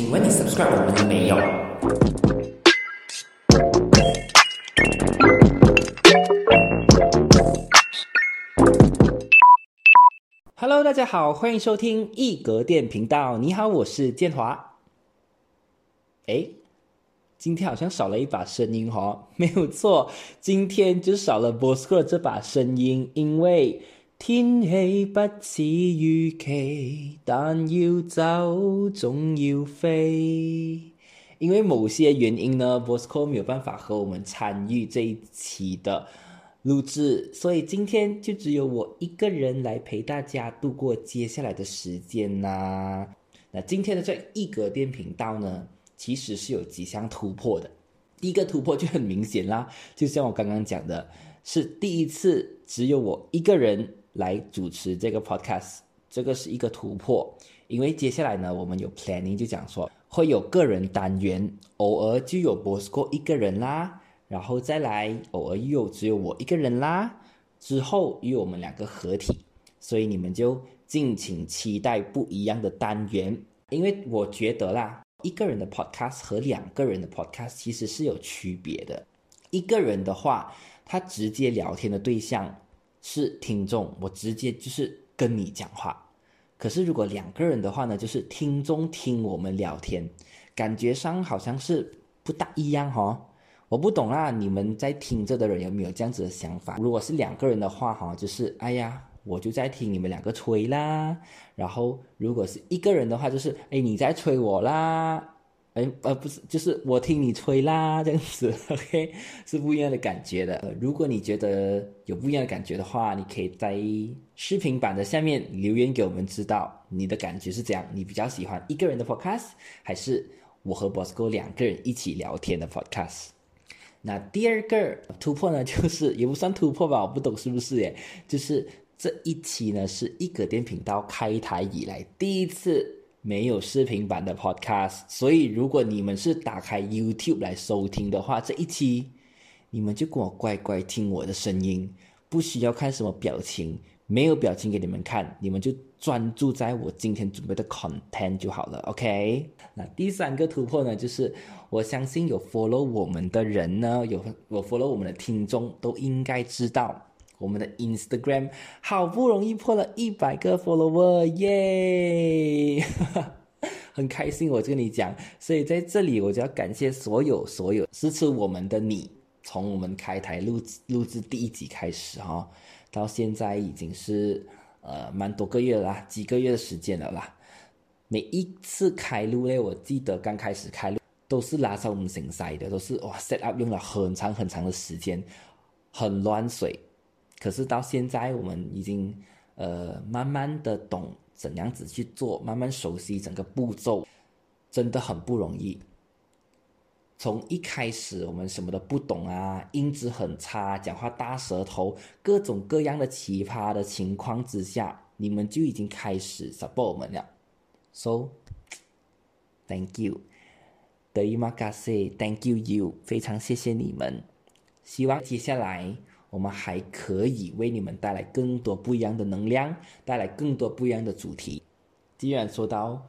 请问你 subscribe 我们了没有？Hello，大家好，欢迎收听一格电频道。你好，我是建华。哎，今天好像少了一把声音哈，没有错，今天就少了 Bosco 这把声音，因为。天气不似预期，但要走总要飞。因为某些原因呢，Bosco 没有办法和我们参与这一期的录制，所以今天就只有我一个人来陪大家度过接下来的时间啦。那今天的这一格电频道呢，其实是有几项突破的。第一个突破就很明显啦，就像我刚刚讲的，是第一次只有我一个人。来主持这个 podcast，这个是一个突破，因为接下来呢，我们有 planning 就讲说会有个人单元，偶尔就有 Bosco 一个人啦，然后再来偶尔又只有我一个人啦，之后又有我们两个合体，所以你们就敬请期待不一样的单元，因为我觉得啦，一个人的 podcast 和两个人的 podcast 其实是有区别的，一个人的话，他直接聊天的对象。是听众，我直接就是跟你讲话。可是如果两个人的话呢，就是听众听我们聊天，感觉上好像是不大一样哈。我不懂啊，你们在听着的人有没有这样子的想法？如果是两个人的话哈，就是哎呀，我就在听你们两个吹啦。然后如果是一个人的话，就是哎你在吹我啦。呃，不是，就是我听你吹啦，这样子，OK，是不一样的感觉的。如果你觉得有不一样的感觉的话，你可以在视频版的下面留言给我们，知道你的感觉是怎样。你比较喜欢一个人的 Podcast，还是我和 Bosco 两个人一起聊天的 Podcast？那第二个突破呢，就是也不算突破吧，我不懂是不是？耶？就是这一期呢，是一个电频道开台以来第一次。没有视频版的 Podcast，所以如果你们是打开 YouTube 来收听的话，这一期你们就跟我乖乖听我的声音，不需要看什么表情，没有表情给你们看，你们就专注在我今天准备的 content 就好了。OK，那第三个突破呢，就是我相信有 follow 我们的人呢，有有 follow 我们的听众都应该知道。我们的 Instagram 好不容易破了一百个 follower，耶！很开心，我跟你讲，所以在这里我就要感谢所有所有支持我们的你，从我们开台录录制第一集开始哈，到现在已经是呃蛮多个月啦，几个月的时间了啦。每一次开录嘞，我记得刚开始开录都是拉上我们心塞的，都是哇 set up 用了很长很长的时间，很乱水。可是到现在，我们已经呃慢慢的懂怎样子去做，慢慢熟悉整个步骤，真的很不容易。从一开始我们什么都不懂啊，音质很差，讲话大舌头，各种各样的奇葩的情况之下，你们就已经开始 support 我们了。So，thank you，德伊玛卡西，thank you you，非常谢谢你们。希望接下来。我们还可以为你们带来更多不一样的能量，带来更多不一样的主题。既然说到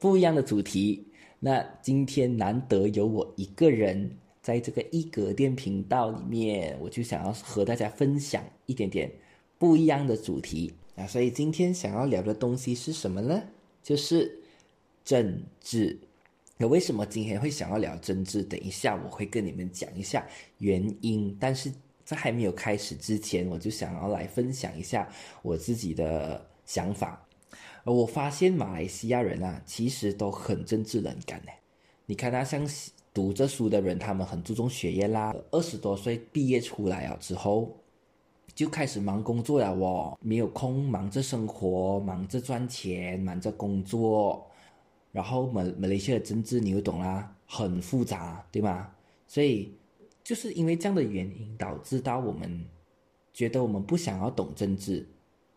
不一样的主题，那今天难得有我一个人在这个一格电频道里面，我就想要和大家分享一点点不一样的主题啊。所以今天想要聊的东西是什么呢？就是政治。那为什么今天会想要聊政治？等一下我会跟你们讲一下原因。但是。在还没有开始之前，我就想要来分享一下我自己的想法。而我发现马来西亚人啊，其实都很政治冷感呢。你看他像读着书的人，他们很注重学业啦。二十多岁毕业出来啊之后，就开始忙工作了哦，没有空忙着生活，忙着赚钱，忙着工作。然后马马来西亚的政治你又懂啦，很复杂，对吗？所以。就是因为这样的原因，导致到我们觉得我们不想要懂政治，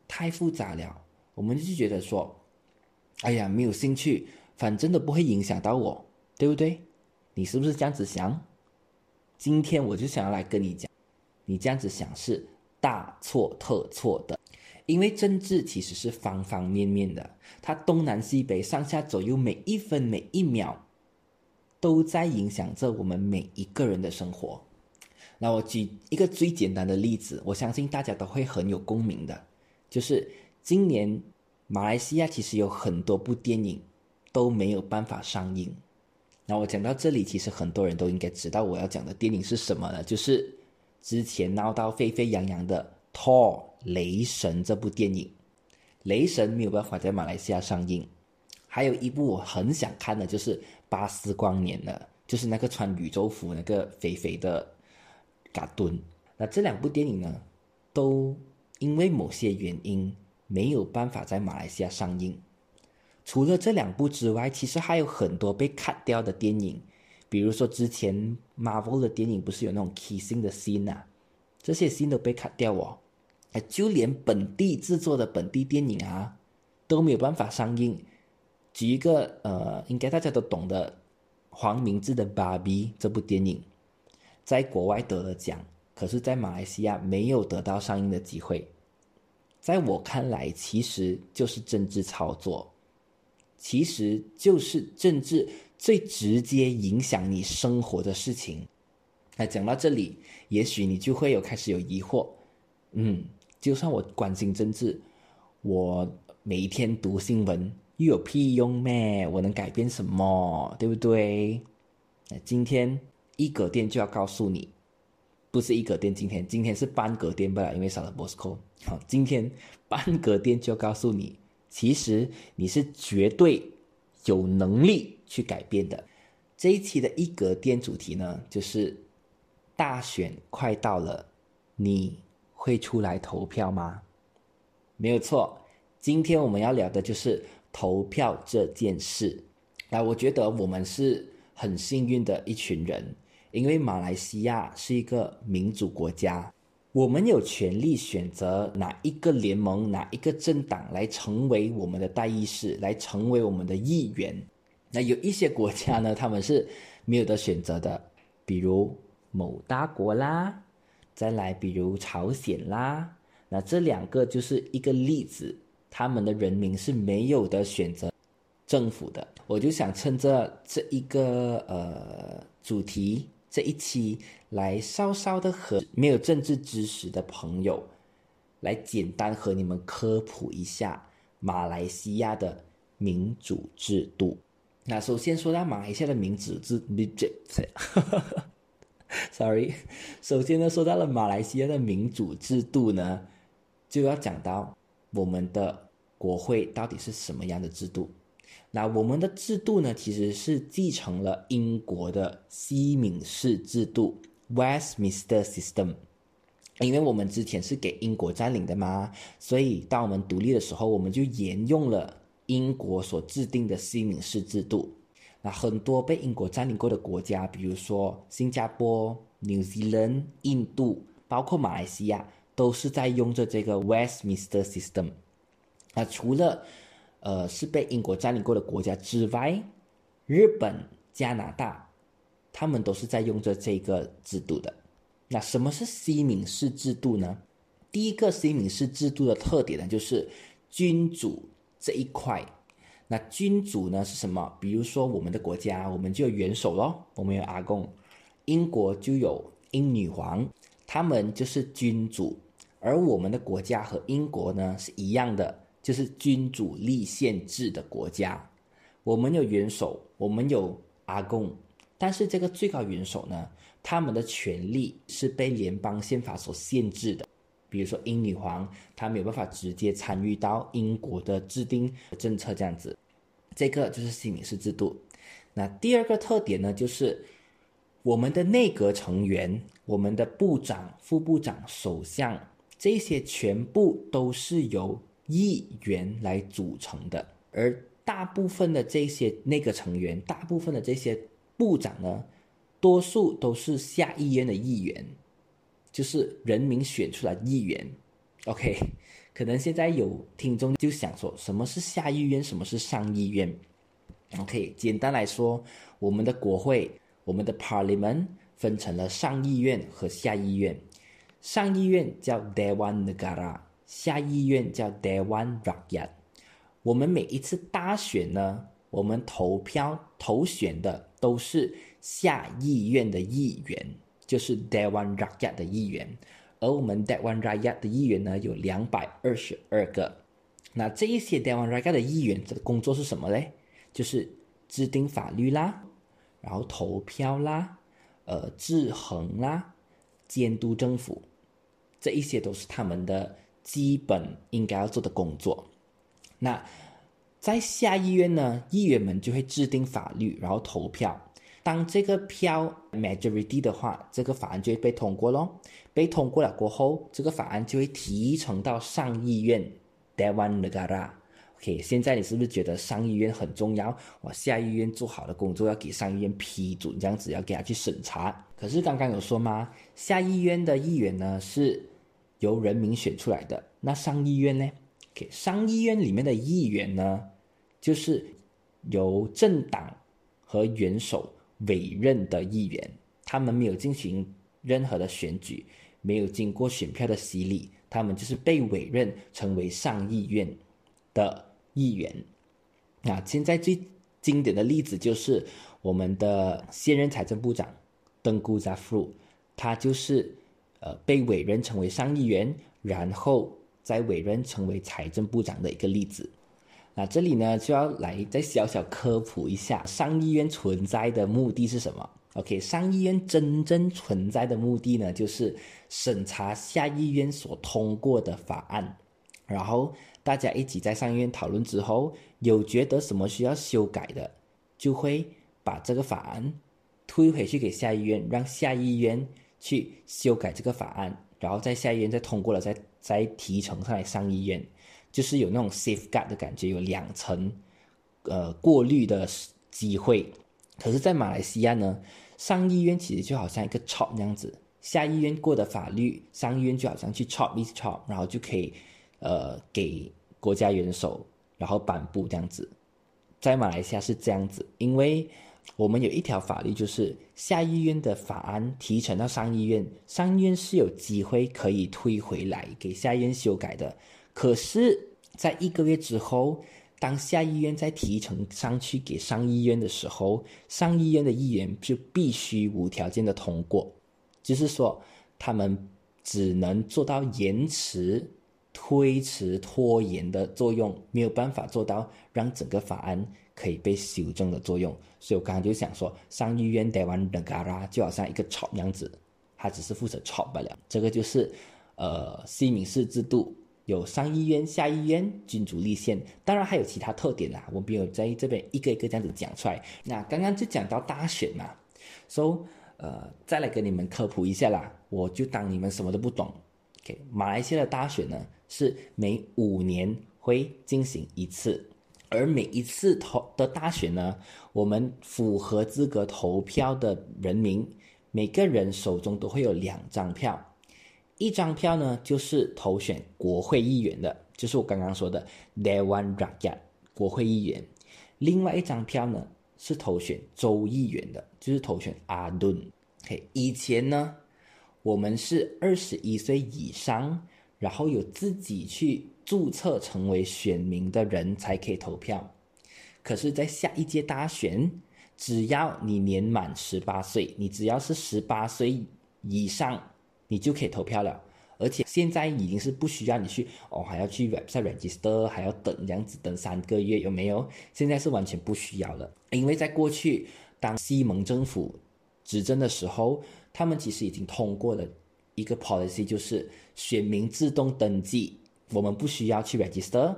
太复杂了。我们就觉得说，哎呀，没有兴趣，反正都不会影响到我，对不对？你是不是这样子想？今天我就想要来跟你讲，你这样子想是大错特错的。因为政治其实是方方面面的，它东南西北、上下左右，每一分每一秒都在影响着我们每一个人的生活。那我举一个最简单的例子，我相信大家都会很有共鸣的，就是今年马来西亚其实有很多部电影都没有办法上映。那我讲到这里，其实很多人都应该知道我要讲的电影是什么了，就是之前闹到沸沸扬扬的《Thor 雷神》这部电影，《雷神》没有办法在马来西亚上映。还有一部我很想看的，就是《巴斯光年》了，就是那个穿宇宙服那个肥肥的。嘎顿，那这两部电影呢，都因为某些原因没有办法在马来西亚上映。除了这两部之外，其实还有很多被 cut 掉的电影，比如说之前 Marvel 的电影不是有那种 kissing 的 scene 啊，这些 scene 都被 cut 掉哦。哎，就连本地制作的本地电影啊都没有办法上映。举一个呃，应该大家都懂的黄明志的《芭比》这部电影。在国外得了奖，可是，在马来西亚没有得到上映的机会。在我看来，其实就是政治操作，其实就是政治最直接影响你生活的事情。那讲到这里，也许你就会有开始有疑惑。嗯，就算我关心政治，我每一天读新闻又有屁用咩？我能改变什么？对不对？那今天。一格电就要告诉你，不是一格电，今天今天是半格电不了，因为少了 Bosco。好，今天半格电就要告诉你，其实你是绝对有能力去改变的。这一期的一格电主题呢，就是大选快到了，你会出来投票吗？没有错，今天我们要聊的就是投票这件事。那我觉得我们是很幸运的一群人。因为马来西亚是一个民主国家，我们有权利选择哪一个联盟、哪一个政党来成为我们的代议士，来成为我们的议员。那有一些国家呢，他们是没有的选择的，比如某大国啦，再来比如朝鲜啦。那这两个就是一个例子，他们的人民是没有的选择政府的。我就想趁着这一个呃主题。这一期来稍稍的和没有政治知识的朋友，来简单和你们科普一下马来西亚的民主制度。那首先说到马来西亚的民主制，sorry，首先呢说到了马来西亚的民主制度呢，就要讲到我们的国会到底是什么样的制度。那我们的制度呢，其实是继承了英国的西敏寺制度 （Westminster System）。因为我们之前是给英国占领的嘛，所以当我们独立的时候，我们就沿用了英国所制定的西敏寺制度。那很多被英国占领过的国家，比如说新加坡、New Zealand、印度，包括马来西亚，都是在用着这个 Westminster System。那除了呃，是被英国占领过的国家之外，日本、加拿大，他们都是在用着这个制度的。那什么是西敏式制度呢？第一个西敏式制度的特点呢，就是君主这一块。那君主呢是什么？比如说我们的国家，我们就有元首咯，我们有阿公。英国就有英女皇，他们就是君主。而我们的国家和英国呢是一样的。就是君主立宪制的国家，我们有元首，我们有阿公，但是这个最高元首呢，他们的权力是被联邦宪法所限制的。比如说英女皇，她没有办法直接参与到英国的制定政策这样子。这个就是西敏式制度。那第二个特点呢，就是我们的内阁成员，我们的部长、副部长、首相，这些全部都是由议员来组成的，而大部分的这些那个成员，大部分的这些部长呢，多数都是下议院的议员，就是人民选出来议员。OK，可能现在有听众就想说，什么是下议院，什么是上议院？OK，简单来说，我们的国会，我们的 Parliament 分成了上议院和下议院，上议院叫 Dewan Negara。下议院叫 Dewan Rakyat。我们每一次大选呢，我们投票投选的都是下议院的议员，就是 Dewan Rakyat 的议员。而我们 Dewan Rakyat 的议员呢，有两百二十二个。那这一些 Dewan Rakyat 的议员的工作是什么嘞？就是制定法律啦，然后投票啦，呃，制衡啦，监督政府，这一些都是他们的基本应该要做的工作。那在下议院呢，议员们就会制定法律，然后投票。当这个票 majority 的话，这个法案就会被通过咯。被通过了过后，这个法案就会提呈到上议院 d e v a n Negara。OK，现在你是不是觉得上议院很重要？我下议院做好的工作要给上议院批准，这样子要给他去审查。可是刚刚有说吗？下议院的议员呢是由人民选出来的，那上议院呢？OK，上议院里面的议员呢，就是由政党和元首委任的议员，他们没有进行任何的选举，没有经过选票的洗礼，他们就是被委任成为上议院的。议员，那现在最经典的例子就是我们的现任财政部长登古扎夫，他就是呃被委任成为上议员，然后再委任成为财政部长的一个例子。那这里呢就要来再小小科普一下，上议院存在的目的是什么？OK，上议院真正存在的目的呢，就是审查下议院所通过的法案，然后。大家一起在上议院讨论之后，有觉得什么需要修改的，就会把这个法案推回去给下议院，让下议院去修改这个法案，然后在下议院再通过了，再再提呈上来上议院，就是有那种 safeguard 的感觉，有两层呃过滤的机会。可是，在马来西亚呢，上议院其实就好像一个 chop 那样子，下议院过的法律，上议院就好像去 chop 一 chop，然后就可以呃给。国家元首，然后颁布这样子，在马来西亚是这样子，因为我们有一条法律，就是下议院的法案提呈到上议院，上议院是有机会可以推回来给下议院修改的。可是，在一个月之后，当下议院再提呈上去给上议院的时候，上议院的议员就必须无条件的通过，就是说，他们只能做到延迟。推迟拖延的作用没有办法做到让整个法案可以被修正的作用，所以我刚刚就想说，上议院台湾的嘎啦就好像一个 chop 样子，它只是负责 chop 罢了。这个就是呃西敏式制度，有上议院、下议院，君主立宪，当然还有其他特点啦，我没有在这边一个一个这样子讲出来。那刚刚就讲到大选嘛，so 呃再来跟你们科普一下啦，我就当你们什么都不懂。OK，马来西亚的大选呢？是每五年会进行一次，而每一次投的大选呢，我们符合资格投票的人民，每个人手中都会有两张票，一张票呢就是投选国会议员的，就是我刚刚说的 Dewan Rakyat 国会议员，另外一张票呢是投选州议员的，就是投选阿顿。OK，以前呢，我们是二十一岁以上。然后有自己去注册成为选民的人才可以投票，可是，在下一届大选，只要你年满十八岁，你只要是十八岁以上，你就可以投票了。而且现在已经是不需要你去哦，还要去 website register，还要等这样子等三个月，有没有？现在是完全不需要了，因为在过去当西蒙政府执政的时候，他们其实已经通过了。一个 policy 就是选民自动登记，我们不需要去 register。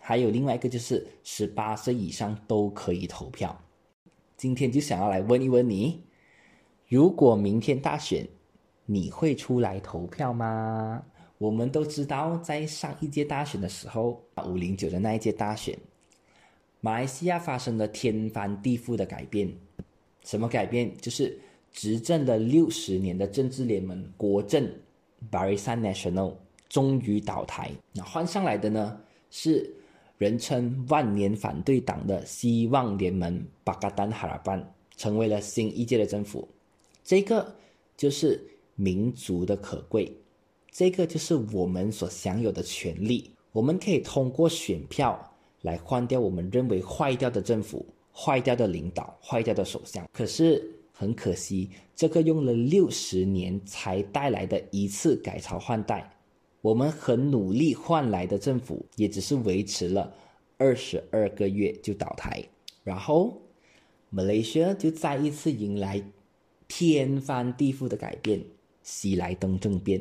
还有另外一个就是十八岁以上都可以投票。今天就想要来问一问你，如果明天大选，你会出来投票吗？我们都知道，在上一届大选的时候，五零九的那一届大选，马来西亚发生了天翻地覆的改变。什么改变？就是。执政了六十年的政治联盟国政 Barisan Nasional 终于倒台，那换上来的呢是人称万年反对党的希望联盟 Pakatan Harapan 成为了新一届的政府。这个就是民族的可贵，这个就是我们所享有的权利。我们可以通过选票来换掉我们认为坏掉的政府、坏掉的领导、坏掉的首相。可是很可惜，这个用了六十年才带来的一次改朝换代，我们很努力换来的政府，也只是维持了二十二个月就倒台，然后马来西亚就再一次迎来天翻地覆的改变，喜来登政变。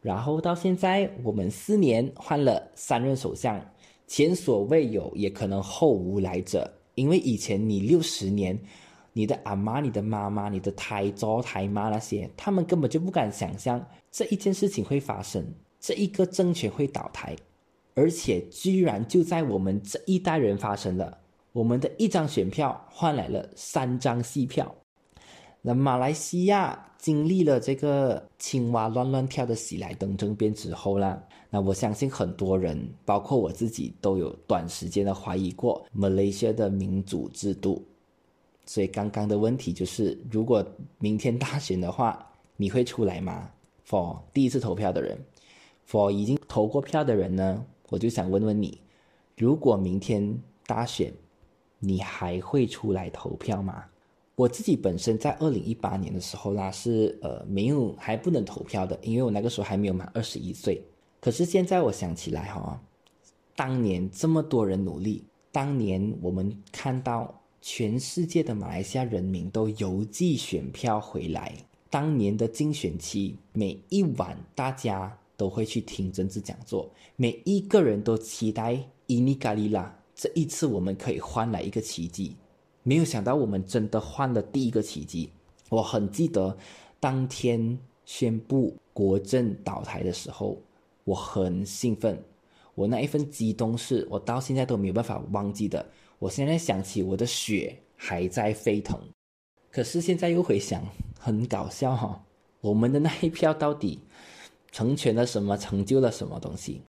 然后到现在，我们四年换了三任首相，前所未有，也可能后无来者。因为以前你六十年，你的阿妈、你的妈妈、你的台祖、台妈那些，他们根本就不敢想象这一件事情会发生，这一个政权会倒台，而且居然就在我们这一代人发生了。我们的一张选票换来了三张戏票。那马来西亚经历了这个青蛙乱乱跳的喜来登政变之后啦，那我相信很多人，包括我自己，都有短时间的怀疑过马来西亚的民主制度。所以刚刚的问题就是，如果明天大选的话，你会出来吗？For 第一次投票的人，For 已经投过票的人呢？我就想问问你，如果明天大选，你还会出来投票吗？我自己本身在二零一八年的时候啦，是呃没有还不能投票的，因为我那个时候还没有满二十一岁。可是现在我想起来哈，当年这么多人努力，当年我们看到全世界的马来西亚人民都邮寄选票回来，当年的竞选期，每一晚大家都会去听政治讲座，每一个人都期待伊尼加里拉这一次我们可以换来一个奇迹。没有想到，我们真的换了第一个奇迹。我很记得当天宣布国政倒台的时候，我很兴奋。我那一份激动是我到现在都没有办法忘记的。我现在想起，我的血还在沸腾。可是现在又回想，很搞笑哈。我们的那一票到底成全了什么？成就了什么东西？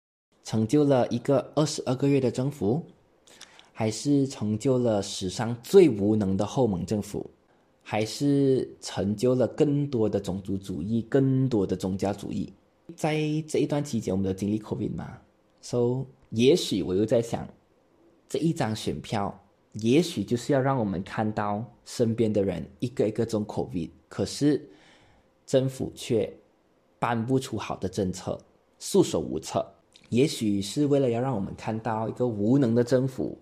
成就了一个二十二个月的征服？还是成就了史上最无能的后蒙政府，还是成就了更多的种族主义、更多的宗教主义？在这一段期间，我们都经历 COVID 嘛，so 也许我又在想，这一张选票，也许就是要让我们看到身边的人一个一个中 COVID，可是政府却颁不出好的政策，束手无策。也许是为了要让我们看到一个无能的政府。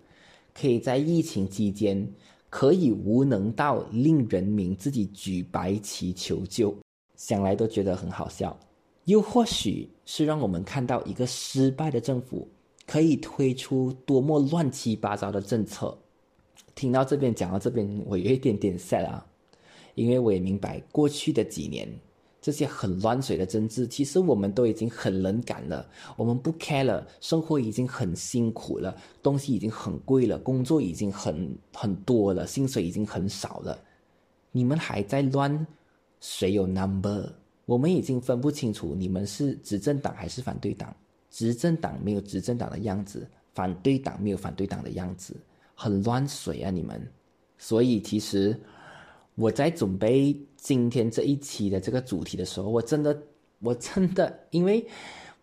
可以在疫情期间，可以无能到令人民自己举白旗求救，想来都觉得很好笑。又或许是让我们看到一个失败的政府可以推出多么乱七八糟的政策。听到这边讲到这边，我有一点点 sad 啊，因为我也明白过去的几年。这些很乱水的政治，其实我们都已经很冷感了，我们不 care 了，生活已经很辛苦了，东西已经很贵了，工作已经很很多了，薪水已经很少了，你们还在乱，谁有 number？我们已经分不清楚你们是执政党还是反对党，执政党没有执政党的样子，反对党没有反对党的样子，很乱水啊你们，所以其实。我在准备今天这一期的这个主题的时候，我真的，我真的，因为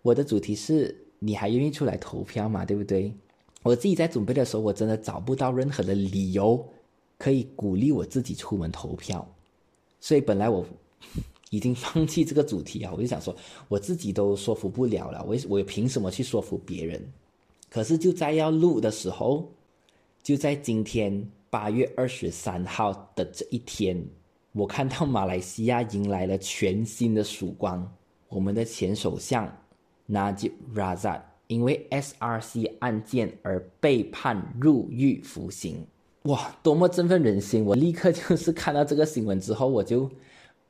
我的主题是你还愿意出来投票吗？对不对？我自己在准备的时候，我真的找不到任何的理由可以鼓励我自己出门投票，所以本来我已经 放弃这个主题啊，我就想说，我自己都说服不了了，我我凭什么去说服别人？可是就在要录的时候，就在今天。八月二十三号的这一天，我看到马来西亚迎来了全新的曙光。我们的前首相 Najib Razak 因为 SRC 案件而被判入狱服刑。哇，多么振奋人心！我立刻就是看到这个新闻之后，我就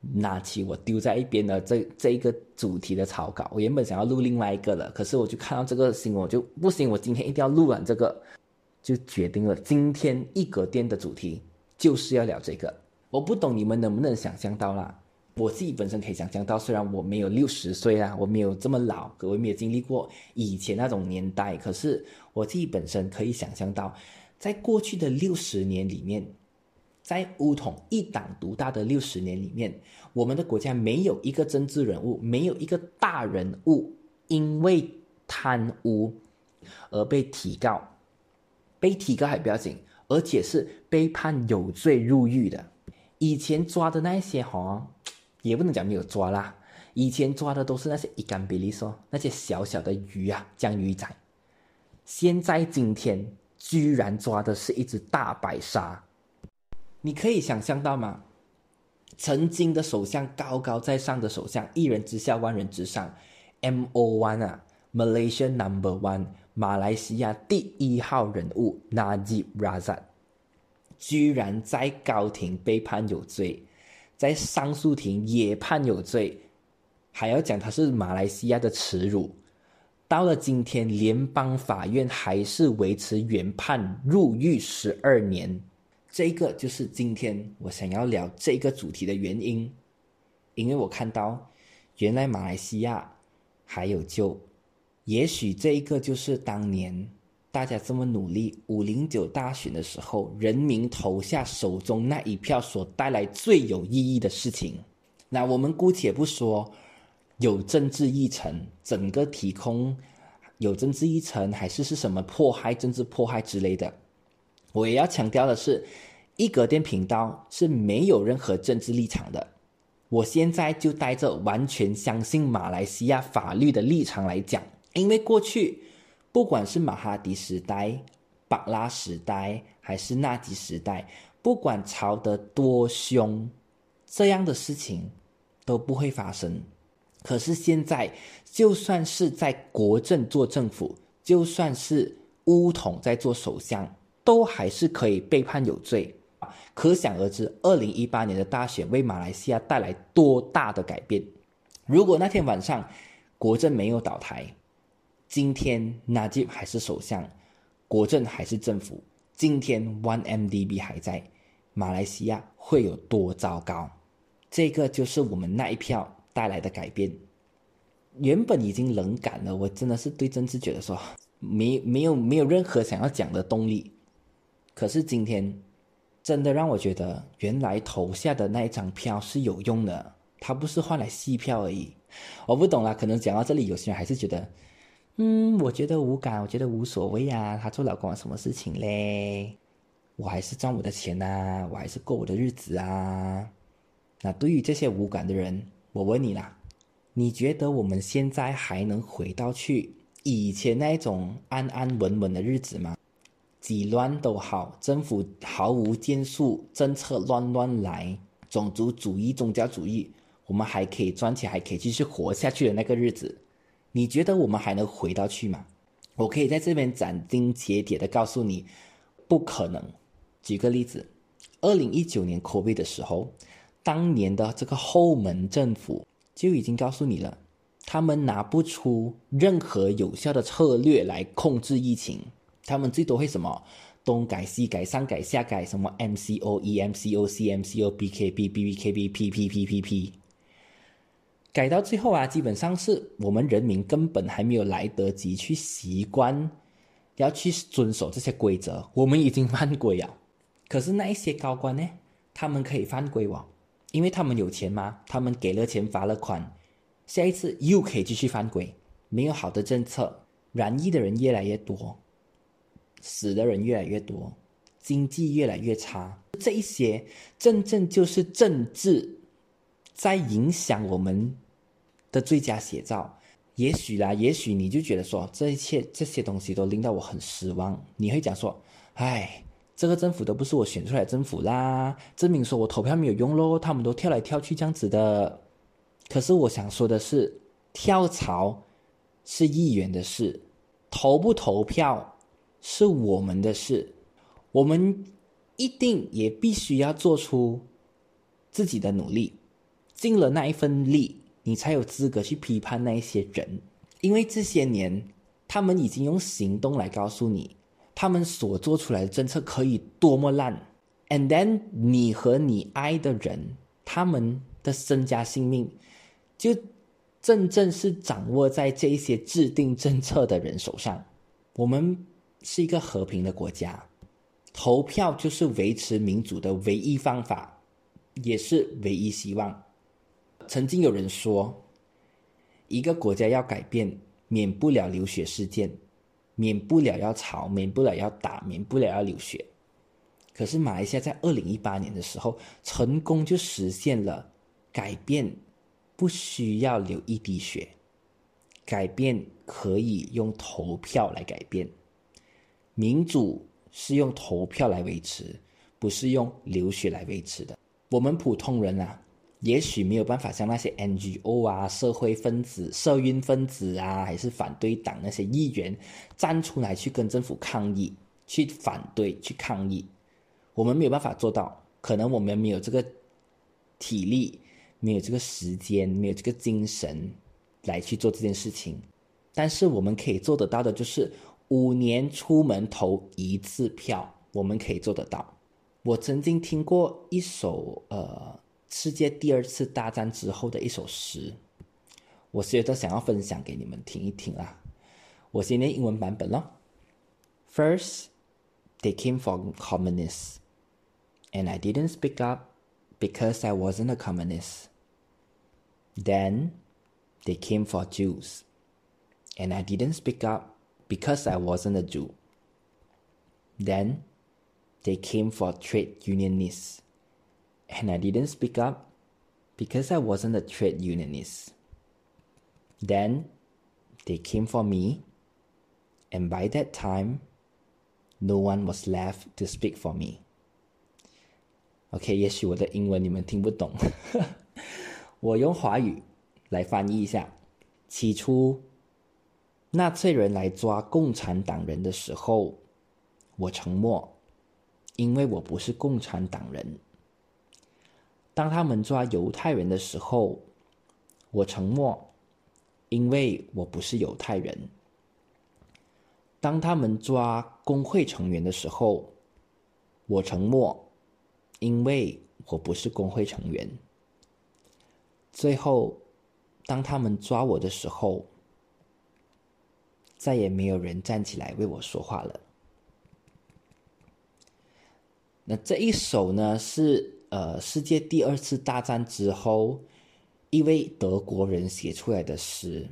拿起我丢在一边的这这一个主题的草稿。我原本想要录另外一个的，可是我就看到这个新闻，我就不行，我今天一定要录完这个。就决定了今天一格店的主题就是要聊这个。我不懂你们能不能想象到啦？我自己本身可以想象到，虽然我没有六十岁啦，我没有这么老，我没有经历过以前那种年代，可是我自己本身可以想象到，在过去的六十年里面，在乌统一党独大的六十年里面，我们的国家没有一个政治人物，没有一个大人物因为贪污而被提告，被提告还不要紧，而且是被判有罪入狱的。以前抓的那些哈，也不能讲没有抓啦，以前抓的都是那些一干比利说那些小小的鱼啊，江鱼仔。现在今天居然抓的是一只大白鲨。你可以想象到吗？曾经的首相高高在上的首相，一人之下万人之上，M O One 啊，Malaysia Number One，马来西亚第一号人物 Najib Razak，居然在高庭被判有罪，在上诉庭也判有罪，还要讲他是马来西亚的耻辱。到了今天，联邦法院还是维持原判，入狱十二年。这个就是今天我想要聊这个主题的原因，因为我看到原来马来西亚还有救，也许这一个就是当年大家这么努力五零九大选的时候，人民投下手中那一票所带来最有意义的事情。那我们姑且不说有政治议程，整个提空有政治议程，还是是什么迫害、政治迫害之类的。我也要强调的是，一格电频道是没有任何政治立场的。我现在就带着完全相信马来西亚法律的立场来讲，因为过去不管是马哈迪时代、巴拉时代，还是纳吉时代，不管吵得多凶，这样的事情都不会发生。可是现在，就算是在国政做政府，就算是乌统在做首相。都还是可以被判有罪，可想而知，二零一八年的大选为马来西亚带来多大的改变。如果那天晚上国政没有倒台，今天纳吉还是首相，国政还是政府，今天 One MDB 还在，马来西亚会有多糟糕？这个就是我们那一票带来的改变。原本已经冷感了，我真的是对政治觉得说没没有没有任何想要讲的动力。可是今天，真的让我觉得，原来投下的那一张票是有用的，它不是换来戏票而已。我不懂啦，可能讲到这里，有些人还是觉得，嗯，我觉得无感，我觉得无所谓啊，他做了关我什么事情嘞？我还是赚我的钱呐，我还是过我的日子啊。那对于这些无感的人，我问你啦，你觉得我们现在还能回到去以前那种安安稳稳的日子吗？几乱都好，政府毫无建树，政策乱乱来，种族主义、宗教主义，我们还可以赚钱，还可以继续活下去的那个日子，你觉得我们还能回到去吗？我可以在这边斩钉截铁的告诉你，不可能。举个例子，二零一九年 COVID 的时候，当年的这个后门政府就已经告诉你了，他们拿不出任何有效的策略来控制疫情。他们最多会什么东改西改上改下改什么 MCO EMCO CMCO BKB BBKB PPPPP，改到最后啊，基本上是我们人民根本还没有来得及去习惯，要去遵守这些规则，我们已经犯规了。可是那一些高官呢，他们可以犯规哦，因为他们有钱嘛，他们给了钱罚了款，下一次又可以继续犯规。没有好的政策，染疫的人越来越多。死的人越来越多，经济越来越差，这一些真正就是政治在影响我们的最佳写照。也许啦，也许你就觉得说这一切这些东西都令到我很失望。你会讲说：“哎，这个政府都不是我选出来的政府啦，证明说我投票没有用喽，他们都跳来跳去这样子的。”可是我想说的是，跳槽是议员的事，投不投票？是我们的事，我们一定也必须要做出自己的努力，尽了那一份力，你才有资格去批判那一些人。因为这些年，他们已经用行动来告诉你，他们所做出来的政策可以多么烂。And then，你和你爱的人，他们的身家性命，就真正是掌握在这一些制定政策的人手上。我们。是一个和平的国家，投票就是维持民主的唯一方法，也是唯一希望。曾经有人说，一个国家要改变，免不了流血事件，免不了要吵，免不了要打，免不了要流血。可是马来西亚在二零一八年的时候，成功就实现了改变，不需要流一滴血，改变可以用投票来改变，民主。是用投票来维持，不是用流血来维持的。我们普通人啊，也许没有办法像那些 NGO 啊、社会分子、社运分子啊，还是反对党那些议员站出来去跟政府抗议、去反对、去抗议。我们没有办法做到，可能我们没有这个体力，没有这个时间，没有这个精神来去做这件事情。但是我们可以做得到的，就是。五年出门投一次票，我们可以做得到。我曾经听过一首呃世界第二次大战之后的一首诗，我觉得想要分享给你们听一听啊。我先念英文版本咯。First, they came for communists, and I didn't speak up because I wasn't a communist. Then, they came for Jews, and I didn't speak up because I wasn't a Jew. Then they came for trade unionists, and I didn't speak up because I wasn't a trade unionist. Then they came for me, and by that time, no one was left to speak for me. OK，也许我的英文你们听不懂，我用华语来翻译一下。起初 纳粹人来抓共产党人的时候，我沉默，因为我不是共产党人。当他们抓犹太人的时候，我沉默，因为我不是犹太人。当他们抓工会成员的时候，我沉默，因为我不是工会成员。最后，当他们抓我的时候，再也没有人站起来为我说话了。那这一首呢，是呃世界第二次大战之后一位德国人写出来的诗。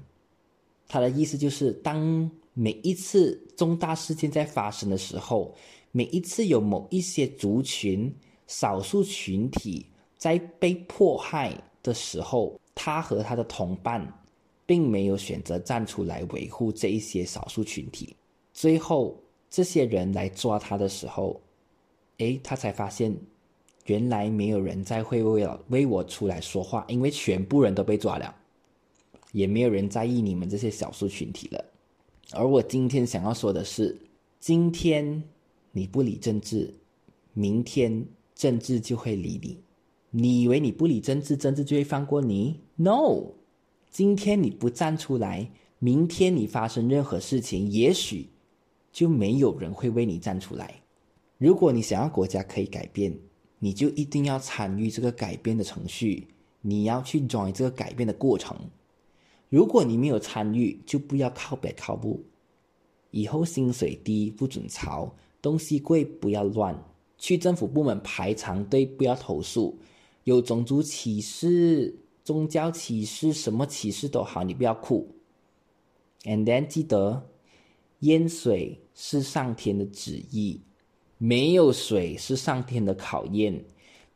他的意思就是，当每一次重大事件在发生的时候，每一次有某一些族群、少数群体在被迫害的时候，他和他的同伴。并没有选择站出来维护这一些少数群体，最后这些人来抓他的时候，诶，他才发现原来没有人再会为了为我出来说话，因为全部人都被抓了，也没有人在意你们这些少数群体了。而我今天想要说的是，今天你不理政治，明天政治就会理你。你以为你不理政治，政治就会放过你？No。今天你不站出来，明天你发生任何事情，也许就没有人会为你站出来。如果你想要国家可以改变，你就一定要参与这个改变的程序，你要去 join 这个改变的过程。如果你没有参与，就不要靠北靠步。以后薪水低不准吵，东西贵不要乱，去政府部门排长队不要投诉，有种族歧视。宗教启示，什么启示都好，你不要哭。And then 记得，淹水是上天的旨意，没有水是上天的考验，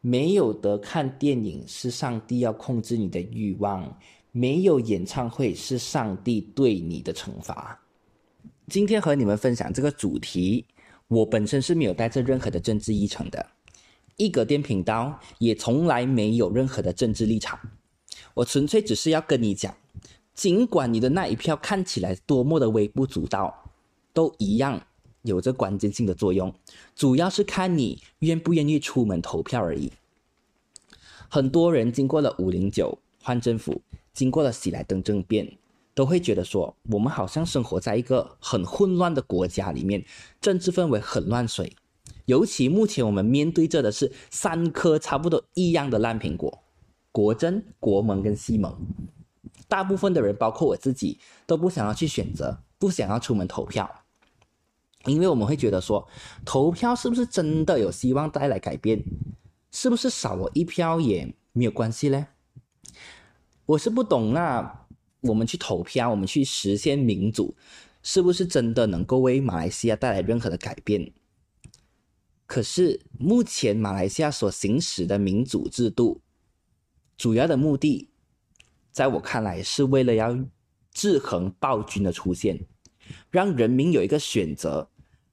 没有得看电影是上帝要控制你的欲望，没有演唱会是上帝对你的惩罚。今天和你们分享这个主题，我本身是没有带着任何的政治议程的，一格电频道也从来没有任何的政治立场。我纯粹只是要跟你讲，尽管你的那一票看起来多么的微不足道，都一样有着关键性的作用。主要是看你愿不愿意出门投票而已。很多人经过了五零九换政府，经过了喜来登政变，都会觉得说，我们好像生活在一个很混乱的国家里面，政治氛围很乱水。尤其目前我们面对着的是三颗差不多一样的烂苹果。国政、国盟跟西盟，大部分的人，包括我自己，都不想要去选择，不想要出门投票。因为我们会觉得说，投票是不是真的有希望带来改变？是不是少我一票也没有关系嘞？我是不懂，那我们去投票，我们去实现民主，是不是真的能够为马来西亚带来任何的改变？可是目前马来西亚所行使的民主制度，主要的目的，在我看来是为了要制衡暴君的出现，让人民有一个选择，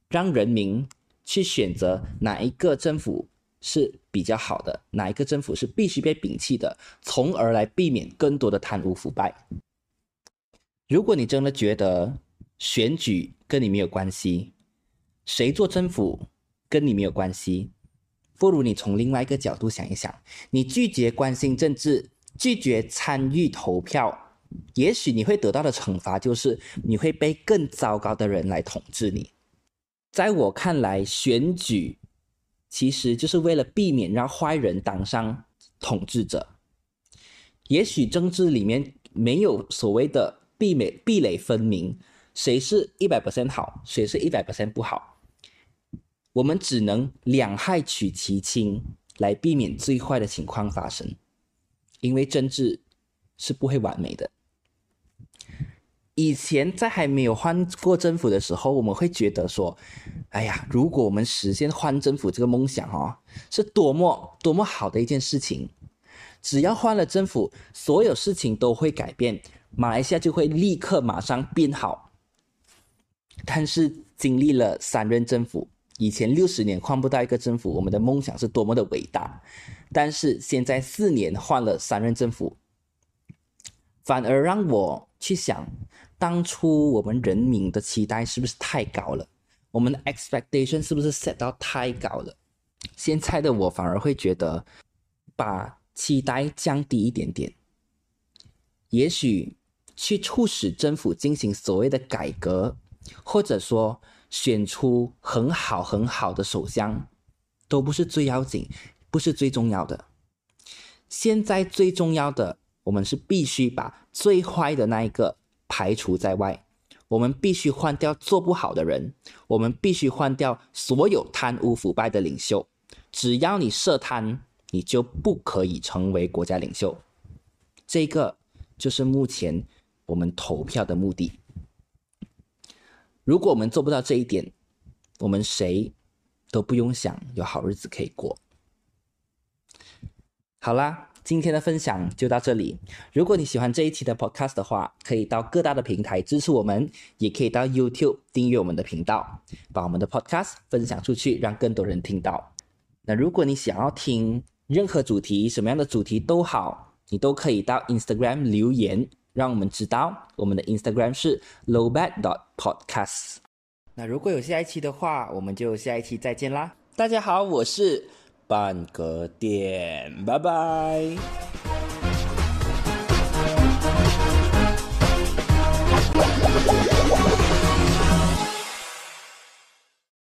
让人民去选择哪一个政府。是比较好的，哪一个政府是必须被摒弃的，从而来避免更多的贪污腐败。如果你真的觉得选举跟你没有关系，谁做政府跟你没有关系，不如你从另外一个角度想一想：你拒绝关心政治，拒绝参与投票，也许你会得到的惩罚就是你会被更糟糕的人来统治你。在我看来，选举。其实就是为了避免让坏人当上统治者。也许政治里面没有所谓的壁垒壁垒分明，谁是一百 percent 好，谁是一百 percent 不好。我们只能两害取其轻，来避免最坏的情况发生。因为政治是不会完美的。以前在还没有换过政府的时候，我们会觉得说：“哎呀，如果我们实现换政府这个梦想哦，是多么多么好的一件事情！只要换了政府，所有事情都会改变，马来西亚就会立刻马上变好。”但是经历了三任政府，以前六十年换不到一个政府，我们的梦想是多么的伟大！但是现在四年换了三任政府，反而让我去想。当初我们人民的期待是不是太高了？我们的 expectation 是不是 set 到太高了？现在的我反而会觉得，把期待降低一点点，也许去促使政府进行所谓的改革，或者说选出很好很好的首相，都不是最要紧，不是最重要的。现在最重要的，我们是必须把最坏的那一个。排除在外，我们必须换掉做不好的人，我们必须换掉所有贪污腐败的领袖。只要你涉贪，你就不可以成为国家领袖。这个就是目前我们投票的目的。如果我们做不到这一点，我们谁都不用想有好日子可以过。好啦。今天的分享就到这里。如果你喜欢这一期的 Podcast 的话，可以到各大的平台支持我们，也可以到 YouTube 订阅我们的频道，把我们的 Podcast 分享出去，让更多人听到。那如果你想要听任何主题，什么样的主题都好，你都可以到 Instagram 留言，让我们知道我们的 Instagram 是 lowbad dot podcasts。那如果有下一期的话，我们就下一期再见啦！大家好，我是半个点，拜拜。